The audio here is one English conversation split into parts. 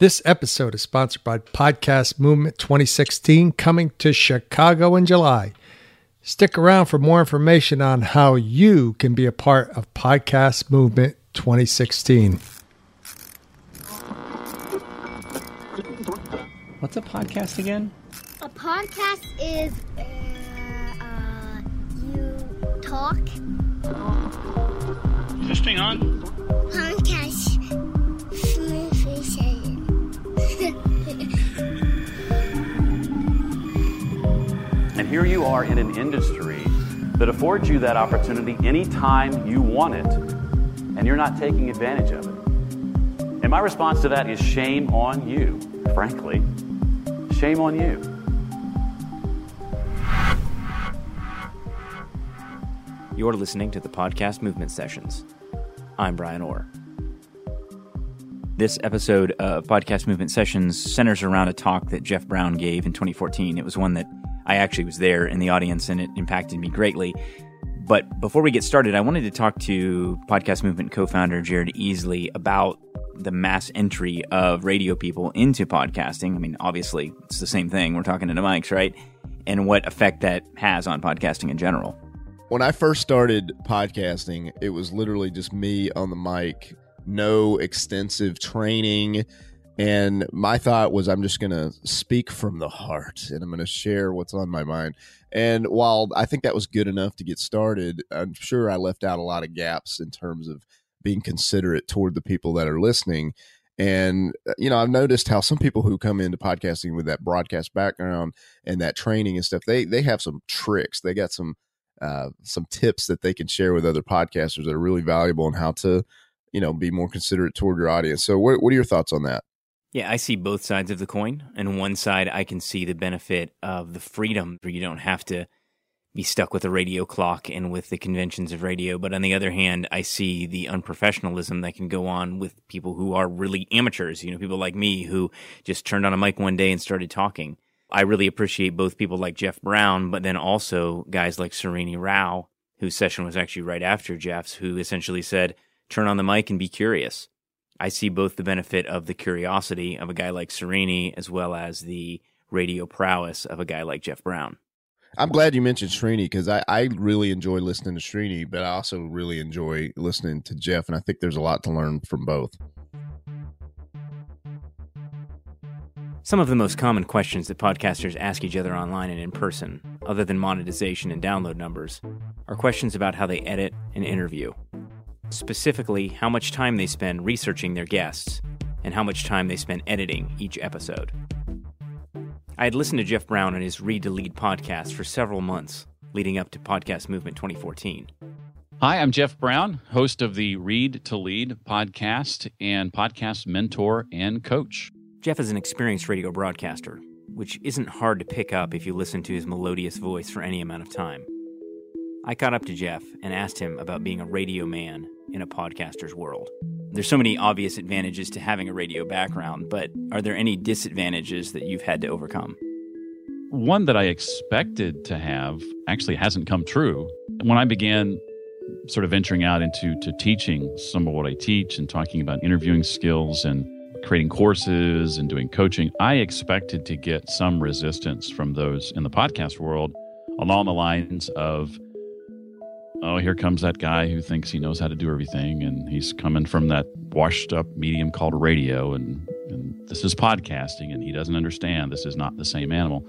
This episode is sponsored by Podcast Movement 2016, coming to Chicago in July. Stick around for more information on how you can be a part of Podcast Movement 2016. What's a podcast again? A podcast is uh, uh, you talk. Is this thing on? Podcast. Here you are in an industry that affords you that opportunity anytime you want it, and you're not taking advantage of it. And my response to that is shame on you, frankly. Shame on you. You're listening to the Podcast Movement Sessions. I'm Brian Orr. This episode of Podcast Movement Sessions centers around a talk that Jeff Brown gave in 2014. It was one that I actually was there in the audience and it impacted me greatly. But before we get started, I wanted to talk to Podcast Movement co founder Jared Easley about the mass entry of radio people into podcasting. I mean, obviously, it's the same thing. We're talking into mics, right? And what effect that has on podcasting in general. When I first started podcasting, it was literally just me on the mic, no extensive training. And my thought was, I'm just going to speak from the heart and I'm going to share what's on my mind. And while I think that was good enough to get started, I'm sure I left out a lot of gaps in terms of being considerate toward the people that are listening. And, uh, you know, I've noticed how some people who come into podcasting with that broadcast background and that training and stuff, they, they have some tricks. They got some, uh, some tips that they can share with other podcasters that are really valuable on how to, you know, be more considerate toward your audience. So what, what are your thoughts on that? Yeah, I see both sides of the coin. And one side, I can see the benefit of the freedom where you don't have to be stuck with a radio clock and with the conventions of radio. But on the other hand, I see the unprofessionalism that can go on with people who are really amateurs, you know, people like me who just turned on a mic one day and started talking. I really appreciate both people like Jeff Brown, but then also guys like Srini Rao, whose session was actually right after Jeff's, who essentially said, turn on the mic and be curious. I see both the benefit of the curiosity of a guy like Srini as well as the radio prowess of a guy like Jeff Brown. I'm glad you mentioned Srini because I, I really enjoy listening to Srini, but I also really enjoy listening to Jeff, and I think there's a lot to learn from both. Some of the most common questions that podcasters ask each other online and in person, other than monetization and download numbers, are questions about how they edit and interview. Specifically, how much time they spend researching their guests, and how much time they spend editing each episode. I had listened to Jeff Brown on his Read to Lead podcast for several months leading up to Podcast Movement 2014. Hi, I'm Jeff Brown, host of the Read to Lead podcast and podcast mentor and coach. Jeff is an experienced radio broadcaster, which isn't hard to pick up if you listen to his melodious voice for any amount of time. I caught up to Jeff and asked him about being a radio man in a podcaster's world. There's so many obvious advantages to having a radio background, but are there any disadvantages that you've had to overcome? One that I expected to have actually hasn't come true. When I began sort of venturing out into to teaching some of what I teach and talking about interviewing skills and creating courses and doing coaching, I expected to get some resistance from those in the podcast world along the lines of oh, here comes that guy who thinks he knows how to do everything, and he's coming from that washed up medium called radio, and, and this is podcasting, and he doesn't understand this is not the same animal.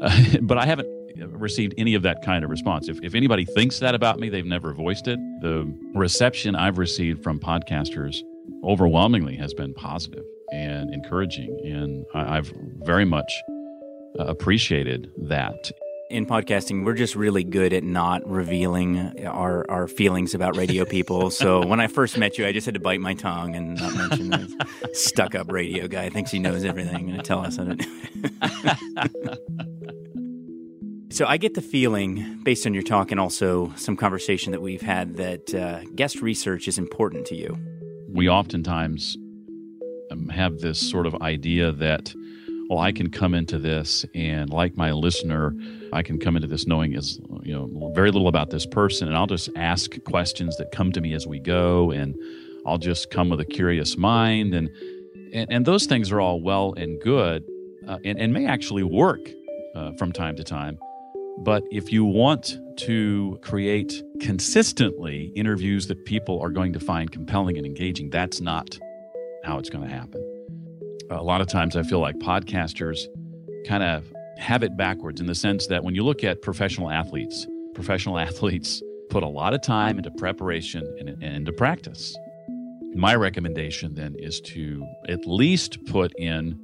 Uh, but I haven't received any of that kind of response. If, if anybody thinks that about me, they've never voiced it. The reception I've received from podcasters overwhelmingly has been positive and encouraging, and I, I've very much appreciated that in podcasting, we're just really good at not revealing our, our feelings about radio people. so when I first met you, I just had to bite my tongue and not mention this stuck up radio guy thinks he knows everything and tell us how to do it. so I get the feeling, based on your talk and also some conversation that we've had, that uh, guest research is important to you. We oftentimes um, have this sort of idea that well, I can come into this and like my listener, I can come into this knowing as you know very little about this person, and I'll just ask questions that come to me as we go, and I'll just come with a curious mind, and And, and those things are all well and good uh, and, and may actually work uh, from time to time. But if you want to create consistently interviews that people are going to find compelling and engaging, that's not how it's going to happen. A lot of times I feel like podcasters kind of have it backwards in the sense that when you look at professional athletes, professional athletes put a lot of time into preparation and, and into practice. My recommendation then is to at least put in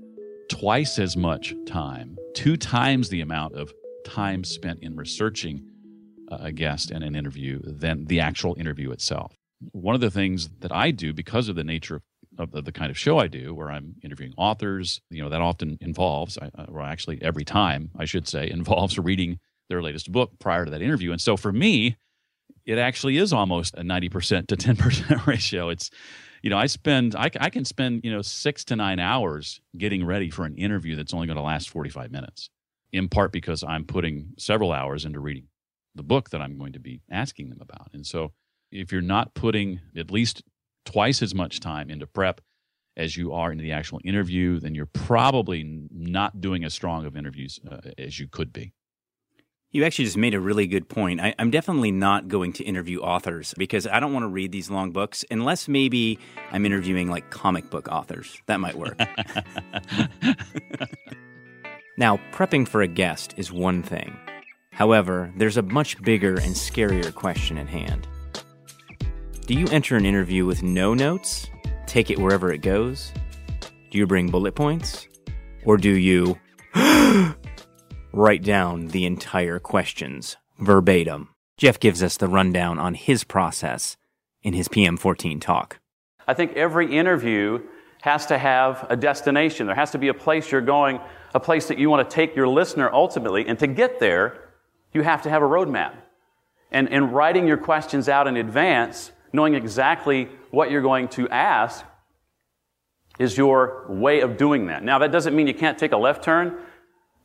twice as much time, two times the amount of time spent in researching a guest and an interview than the actual interview itself. One of the things that I do because of the nature of, of the kind of show I do, where I'm interviewing authors, you know, that often involves, or uh, actually every time, I should say, involves reading their latest book prior to that interview. And so for me, it actually is almost a 90% to 10% ratio. It's, you know, I spend, I, I can spend, you know, six to nine hours getting ready for an interview that's only going to last 45 minutes, in part because I'm putting several hours into reading the book that I'm going to be asking them about. And so if you're not putting at least twice as much time into prep as you are into the actual interview, then you're probably not doing as strong of interviews uh, as you could be. You actually just made a really good point. I, am definitely not going to interview authors because I don't want to read these long books unless maybe I'm interviewing like comic book authors. That might work. now, prepping for a guest is one thing. However, there's a much bigger and scarier question at hand. Do you enter an interview with no notes, take it wherever it goes? Do you bring bullet points? Or do you write down the entire questions verbatim. Jeff gives us the rundown on his process in his PM14 talk. I think every interview has to have a destination. There has to be a place you're going, a place that you want to take your listener ultimately. And to get there, you have to have a roadmap. And, and writing your questions out in advance, knowing exactly what you're going to ask, is your way of doing that. Now, that doesn't mean you can't take a left turn.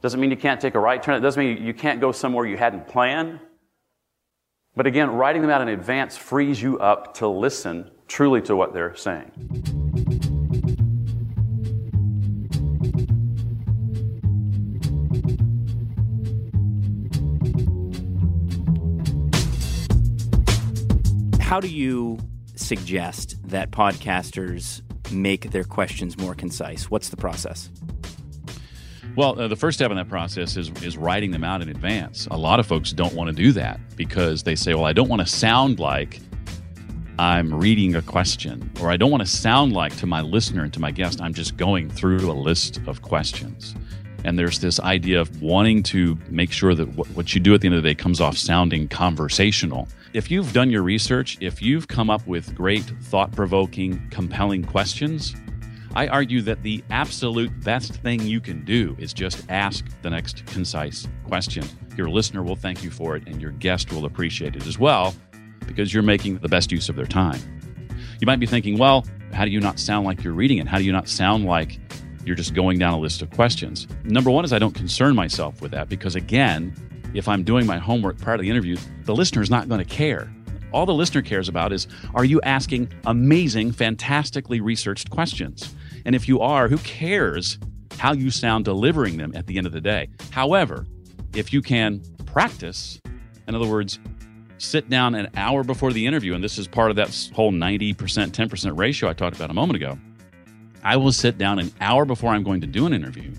Doesn't mean you can't take a right turn. It doesn't mean you can't go somewhere you hadn't planned. But again, writing them out in advance frees you up to listen truly to what they're saying. How do you suggest that podcasters make their questions more concise? What's the process? Well, uh, the first step in that process is is writing them out in advance. A lot of folks don't want to do that because they say, "Well, I don't want to sound like I'm reading a question, or I don't want to sound like to my listener and to my guest, I'm just going through a list of questions." And there's this idea of wanting to make sure that what, what you do at the end of the day comes off sounding conversational. If you've done your research, if you've come up with great, thought provoking, compelling questions, I argue that the absolute best thing you can do is just ask the next concise question. Your listener will thank you for it, and your guest will appreciate it as well because you're making the best use of their time. You might be thinking, well, how do you not sound like you're reading it? How do you not sound like you're just going down a list of questions? Number one is I don't concern myself with that because, again, if I'm doing my homework prior to the interview, the listener is not going to care. All the listener cares about is are you asking amazing, fantastically researched questions? And if you are, who cares how you sound delivering them at the end of the day? However, if you can practice, in other words, sit down an hour before the interview, and this is part of that whole 90%, 10% ratio I talked about a moment ago. I will sit down an hour before I'm going to do an interview,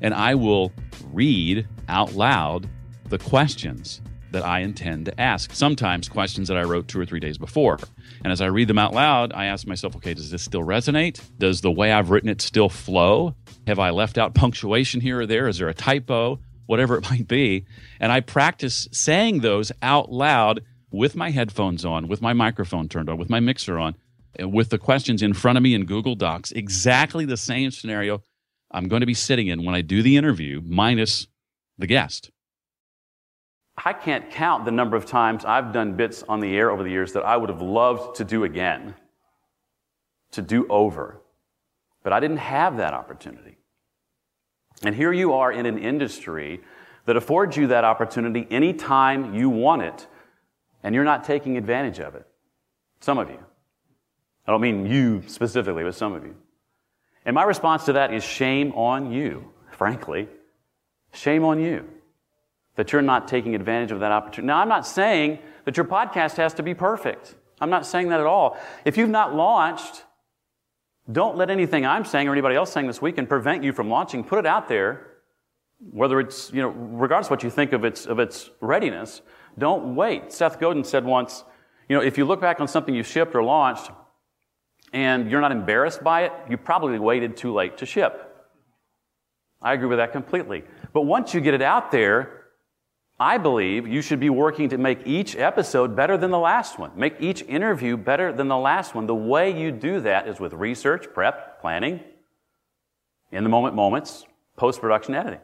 and I will read out loud the questions that I intend to ask. Sometimes questions that I wrote two or three days before. And as I read them out loud, I ask myself, okay, does this still resonate? Does the way I've written it still flow? Have I left out punctuation here or there? Is there a typo? Whatever it might be. And I practice saying those out loud with my headphones on, with my microphone turned on, with my mixer on, with the questions in front of me in Google Docs, exactly the same scenario I'm going to be sitting in when I do the interview, minus the guest. I can't count the number of times I've done bits on the air over the years that I would have loved to do again, to do over. But I didn't have that opportunity. And here you are in an industry that affords you that opportunity anytime you want it, and you're not taking advantage of it. Some of you. I don't mean you specifically, but some of you. And my response to that is shame on you, frankly. Shame on you that you're not taking advantage of that opportunity. Now, I'm not saying that your podcast has to be perfect. I'm not saying that at all. If you've not launched, don't let anything I'm saying or anybody else saying this weekend prevent you from launching. Put it out there. Whether it's, you know, regardless of what you think of its, of its readiness, don't wait. Seth Godin said once, you know, if you look back on something you shipped or launched and you're not embarrassed by it, you probably waited too late to ship. I agree with that completely. But once you get it out there, I believe you should be working to make each episode better than the last one. Make each interview better than the last one. The way you do that is with research, prep, planning, in the moment moments, post production editing.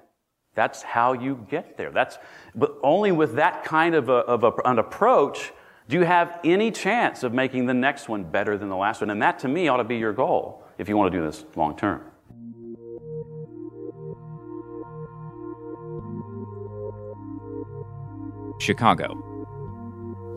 That's how you get there. That's, but only with that kind of, a, of a, an approach do you have any chance of making the next one better than the last one. And that to me ought to be your goal if you want to do this long term. Chicago.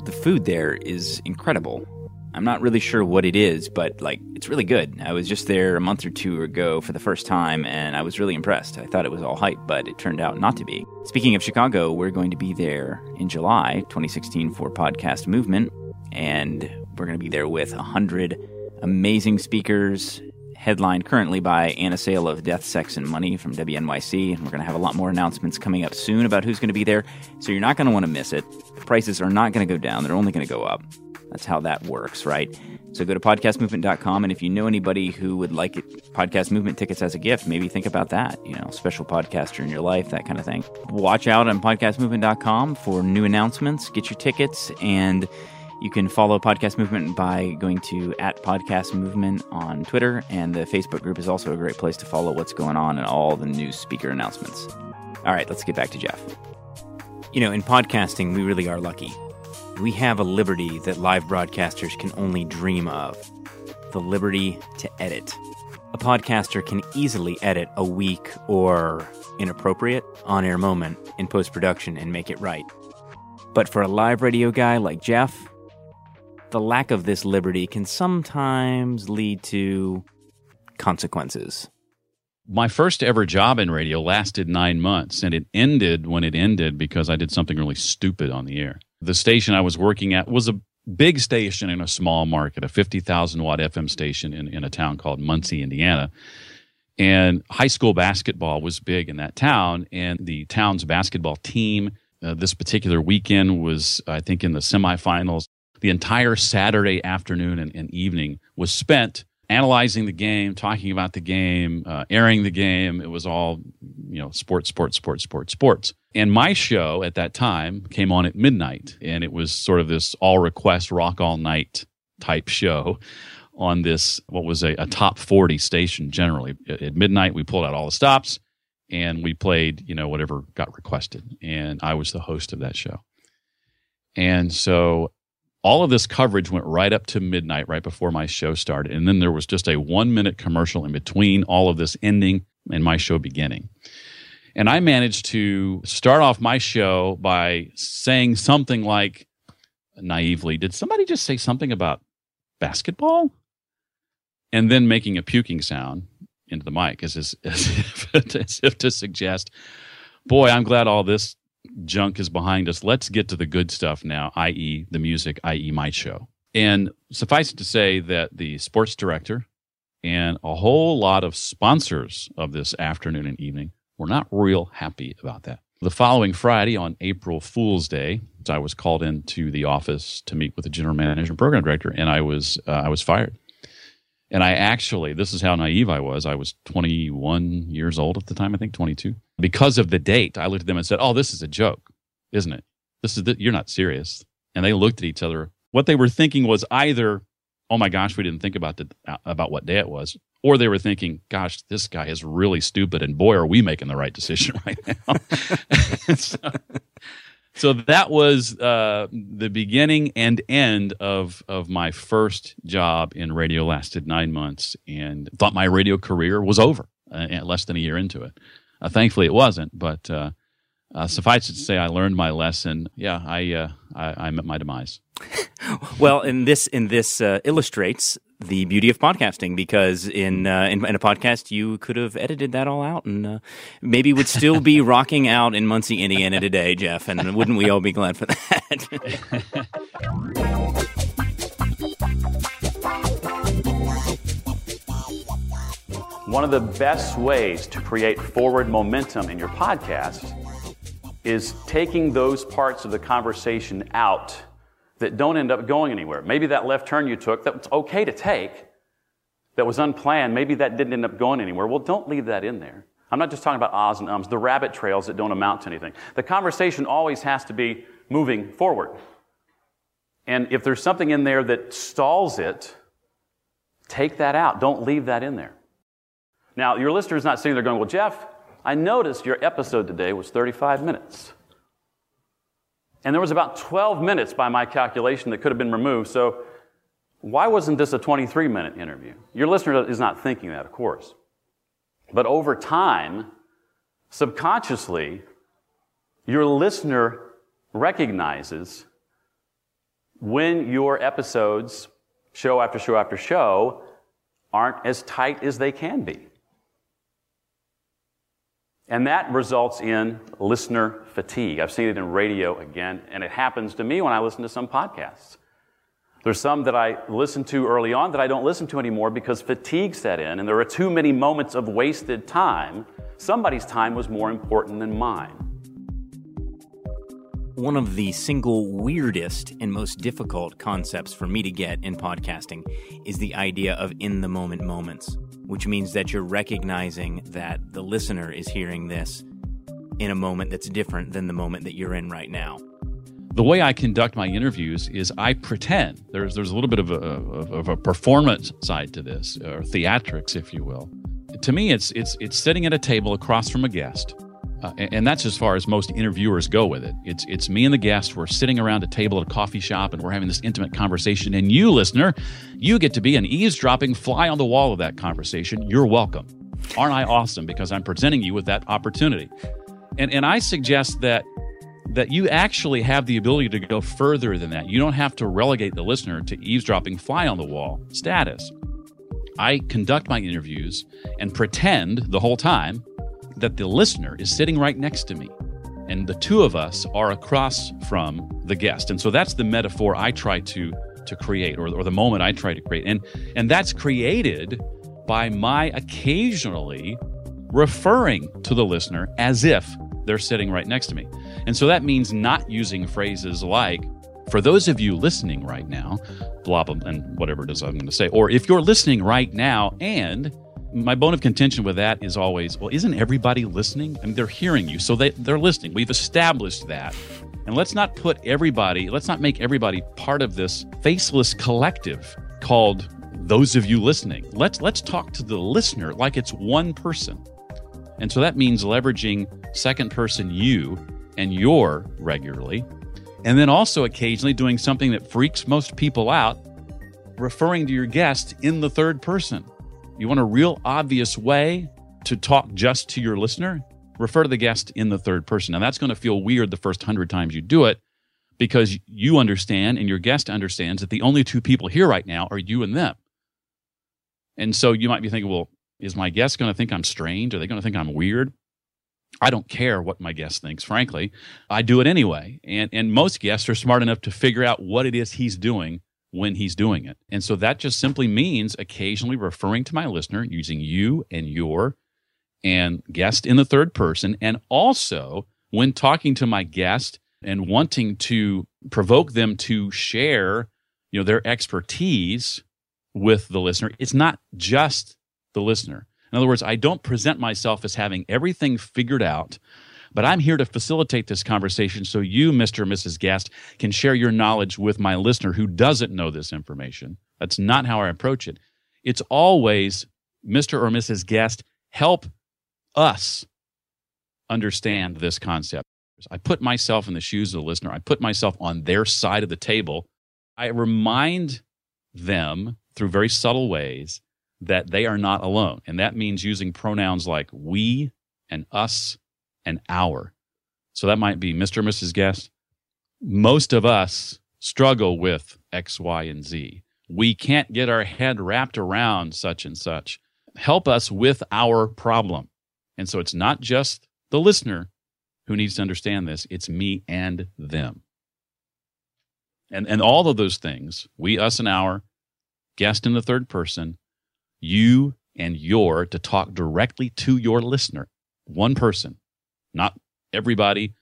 The food there is incredible. I'm not really sure what it is, but like it's really good. I was just there a month or two ago for the first time and I was really impressed. I thought it was all hype, but it turned out not to be. Speaking of Chicago, we're going to be there in July 2016 for Podcast Movement and we're going to be there with 100 amazing speakers headlined currently by Anna Sale of Death, Sex, and Money from WNYC. And we're going to have a lot more announcements coming up soon about who's going to be there. So you're not going to want to miss it. Prices are not going to go down, they're only going to go up. That's how that works, right? So go to podcastmovement.com. And if you know anybody who would like it, podcast movement tickets as a gift, maybe think about that. You know, special podcaster in your life, that kind of thing. Watch out on podcastmovement.com for new announcements. Get your tickets and you can follow Podcast Movement by going to at Podcast Movement on Twitter, and the Facebook group is also a great place to follow what's going on and all the new speaker announcements. All right, let's get back to Jeff. You know, in podcasting, we really are lucky. We have a liberty that live broadcasters can only dream of the liberty to edit. A podcaster can easily edit a weak or inappropriate on air moment in post production and make it right. But for a live radio guy like Jeff, the lack of this liberty can sometimes lead to consequences. My first ever job in radio lasted nine months, and it ended when it ended because I did something really stupid on the air. The station I was working at was a big station in a small market, a 50,000 watt FM station in, in a town called Muncie, Indiana. And high school basketball was big in that town, and the town's basketball team uh, this particular weekend was, I think, in the semifinals the entire Saturday afternoon and, and evening was spent analyzing the game, talking about the game, uh, airing the game. It was all, you know, sports, sports, sports, sports, sports. And my show at that time came on at midnight, and it was sort of this all request rock all night type show on this, what was a, a top 40 station generally. At midnight, we pulled out all the stops and we played, you know, whatever got requested. And I was the host of that show. And so all of this coverage went right up to midnight, right before my show started. And then there was just a one minute commercial in between all of this ending and my show beginning. And I managed to start off my show by saying something like naively, Did somebody just say something about basketball? And then making a puking sound into the mic as, as, as, if, as if to suggest, Boy, I'm glad all this junk is behind us. Let's get to the good stuff now, i.e., the music, i.e., my show. And suffice it to say that the sports director and a whole lot of sponsors of this afternoon and evening were not real happy about that. The following Friday, on April Fool's Day, I was called into the office to meet with the general manager and program director, and I was uh, I was fired. And I actually, this is how naive I was. I was 21 years old at the time, I think 22. Because of the date, I looked at them and said, "Oh, this is a joke, isn't it? This is the, you're not serious." And they looked at each other. What they were thinking was either, "Oh my gosh, we didn't think about the about what day it was," or they were thinking, "Gosh, this guy is really stupid, and boy, are we making the right decision right now." so, so that was uh, the beginning and end of of my first job in radio. Lasted nine months, and thought my radio career was over uh, less than a year into it. Uh, thankfully, it wasn't, but uh, uh, suffice it to say, I learned my lesson. Yeah, I uh, I, I met my demise. well, in this in this illustrates the beauty of podcasting because in, uh, in, in a podcast you could have edited that all out and uh, maybe would still be rocking out in Muncie, Indiana today, Jeff. And wouldn't we all be glad for that? One of the best ways to create forward momentum in your podcast is taking those parts of the conversation out that don't end up going anywhere. Maybe that left turn you took that was okay to take, that was unplanned, maybe that didn't end up going anywhere. Well, don't leave that in there. I'm not just talking about ahs and ums, the rabbit trails that don't amount to anything. The conversation always has to be moving forward. And if there's something in there that stalls it, take that out. Don't leave that in there. Now, your listener is not sitting there going, Well, Jeff, I noticed your episode today was 35 minutes. And there was about 12 minutes by my calculation that could have been removed. So why wasn't this a 23 minute interview? Your listener is not thinking that, of course. But over time, subconsciously, your listener recognizes when your episodes, show after show after show, aren't as tight as they can be. And that results in listener fatigue. I've seen it in radio again, and it happens to me when I listen to some podcasts. There's some that I listened to early on that I don't listen to anymore because fatigue set in, and there are too many moments of wasted time. Somebody's time was more important than mine. One of the single weirdest and most difficult concepts for me to get in podcasting is the idea of in the moment moments which means that you're recognizing that the listener is hearing this in a moment that's different than the moment that you're in right now. The way I conduct my interviews is I pretend there's there's a little bit of a, of a performance side to this, or theatrics, if you will. To me, it's it's it's sitting at a table across from a guest uh, and that's as far as most interviewers go with it. It's it's me and the guest. We're sitting around a table at a coffee shop, and we're having this intimate conversation. And you, listener, you get to be an eavesdropping fly on the wall of that conversation. You're welcome. Aren't I awesome? Because I'm presenting you with that opportunity. And and I suggest that that you actually have the ability to go further than that. You don't have to relegate the listener to eavesdropping fly on the wall status. I conduct my interviews and pretend the whole time that the listener is sitting right next to me and the two of us are across from the guest. And so that's the metaphor i try to to create or, or the moment i try to create. And and that's created by my occasionally referring to the listener as if they're sitting right next to me. And so that means not using phrases like for those of you listening right now blah blah and whatever it is i'm going to say or if you're listening right now and my bone of contention with that is always, well, isn't everybody listening? I mean, they're hearing you, so they, they're listening. We've established that. And let's not put everybody, let's not make everybody part of this faceless collective called those of you listening. Let's let's talk to the listener like it's one person. And so that means leveraging second person you and your regularly. And then also occasionally doing something that freaks most people out, referring to your guest in the third person. You want a real obvious way to talk just to your listener? Refer to the guest in the third person. Now, that's going to feel weird the first hundred times you do it because you understand and your guest understands that the only two people here right now are you and them. And so you might be thinking, well, is my guest going to think I'm strange? Are they going to think I'm weird? I don't care what my guest thinks, frankly. I do it anyway. And, and most guests are smart enough to figure out what it is he's doing when he's doing it. And so that just simply means occasionally referring to my listener using you and your and guest in the third person. And also when talking to my guest and wanting to provoke them to share, you know, their expertise with the listener, it's not just the listener. In other words, I don't present myself as having everything figured out but I'm here to facilitate this conversation so you, Mr. and Mrs. Guest, can share your knowledge with my listener who doesn't know this information. That's not how I approach it. It's always, Mr. or Mrs. Guest, help us understand this concept. I put myself in the shoes of the listener. I put myself on their side of the table. I remind them through very subtle ways that they are not alone. And that means using pronouns like we and us an hour. So that might be Mr. and Mrs. Guest. Most of us struggle with X, Y, and Z. We can't get our head wrapped around such and such. Help us with our problem. And so it's not just the listener who needs to understand this, it's me and them. And, and all of those things, we, us, and our, guest in the third person, you and your, to talk directly to your listener. One person, not everybody.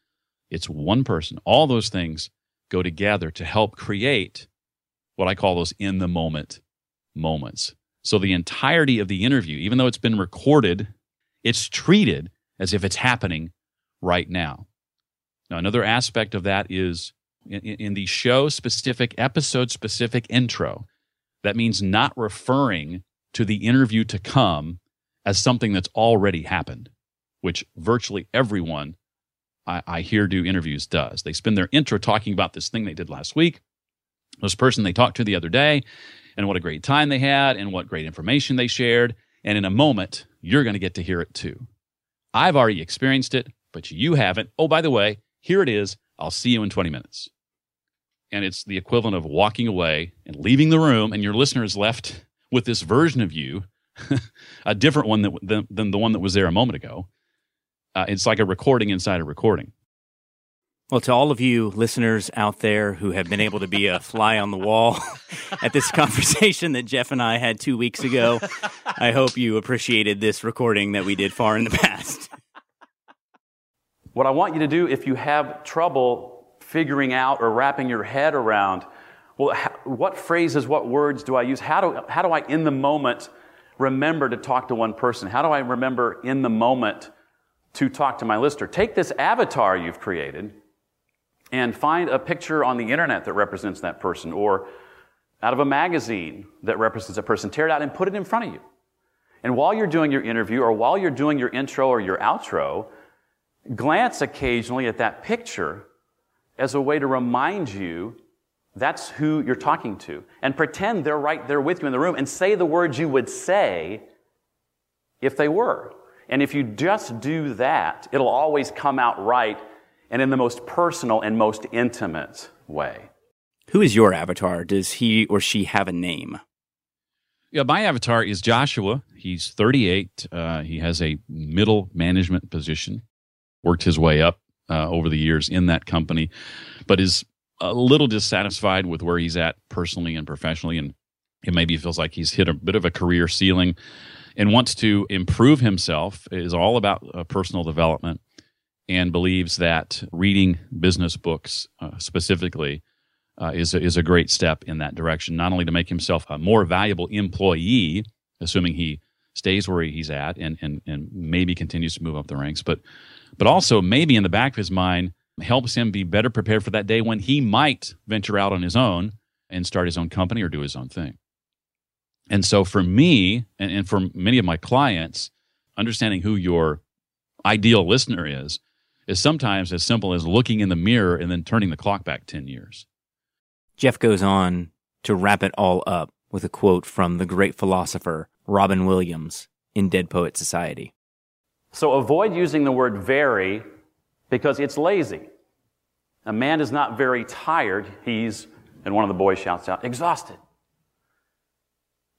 It's one person. All those things go together to help create what I call those in the moment moments. So the entirety of the interview, even though it's been recorded, it's treated as if it's happening right now. Now, another aspect of that is in, in the show specific, episode specific intro. That means not referring to the interview to come as something that's already happened, which virtually everyone I, I hear do interviews does. They spend their intro talking about this thing they did last week, this person they talked to the other day, and what a great time they had, and what great information they shared. And in a moment, you're going to get to hear it too. I've already experienced it, but you haven't. Oh, by the way, here it is. I'll see you in 20 minutes. And it's the equivalent of walking away and leaving the room, and your listener is left with this version of you, a different one that, than, than the one that was there a moment ago uh, it's like a recording inside a recording. Well, to all of you listeners out there who have been able to be a fly on the wall at this conversation that Jeff and I had two weeks ago, I hope you appreciated this recording that we did far in the past. What I want you to do if you have trouble figuring out or wrapping your head around, well, what phrases, what words do I use? How do, how do I, in the moment, remember to talk to one person? How do I remember in the moment to talk to my listener. Take this avatar you've created and find a picture on the internet that represents that person or out of a magazine that represents a person. Tear it out and put it in front of you. And while you're doing your interview or while you're doing your intro or your outro, glance occasionally at that picture as a way to remind you that's who you're talking to. And pretend they're right there with you in the room and say the words you would say if they were. And if you just do that, it'll always come out right and in the most personal and most intimate way. Who is your avatar? Does he or she have a name? Yeah, my avatar is Joshua. He's 38. Uh, he has a middle management position, worked his way up uh, over the years in that company, but is a little dissatisfied with where he's at personally and professionally. And it maybe feels like he's hit a bit of a career ceiling and wants to improve himself, is all about uh, personal development, and believes that reading business books uh, specifically uh, is, a, is a great step in that direction, not only to make himself a more valuable employee, assuming he stays where he's at and, and, and maybe continues to move up the ranks, but, but also maybe in the back of his mind helps him be better prepared for that day when he might venture out on his own and start his own company or do his own thing. And so for me and, and for many of my clients, understanding who your ideal listener is is sometimes as simple as looking in the mirror and then turning the clock back 10 years. Jeff goes on to wrap it all up with a quote from the great philosopher Robin Williams in Dead Poet Society. So avoid using the word very because it's lazy. A man is not very tired. He's, and one of the boys shouts out, exhausted.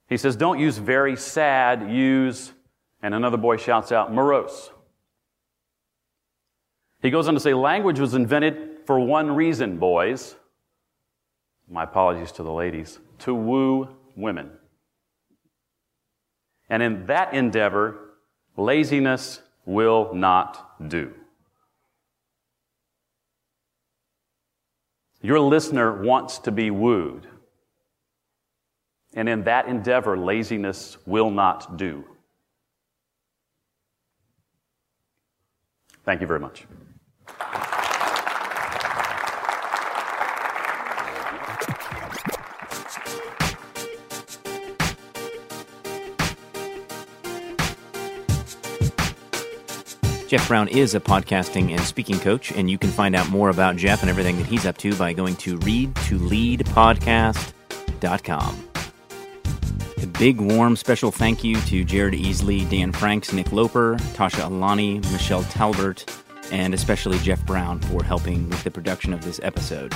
He says, Don't use very sad, use, and another boy shouts out, morose. He goes on to say, Language was invented for one reason, boys. My apologies to the ladies to woo women. And in that endeavor, laziness will not do. Your listener wants to be wooed. And in that endeavor, laziness will not do. Thank you very much. Jeff Brown is a podcasting and speaking coach, and you can find out more about Jeff and everything that he's up to by going to readtoleadpodcast.com. Big, warm, special thank you to Jared Easley, Dan Franks, Nick Loper, Tasha Alani, Michelle Talbert, and especially Jeff Brown for helping with the production of this episode.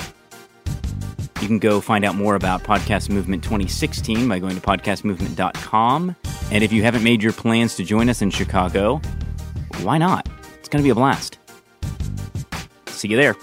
You can go find out more about Podcast Movement 2016 by going to podcastmovement.com. And if you haven't made your plans to join us in Chicago, why not? It's going to be a blast. See you there.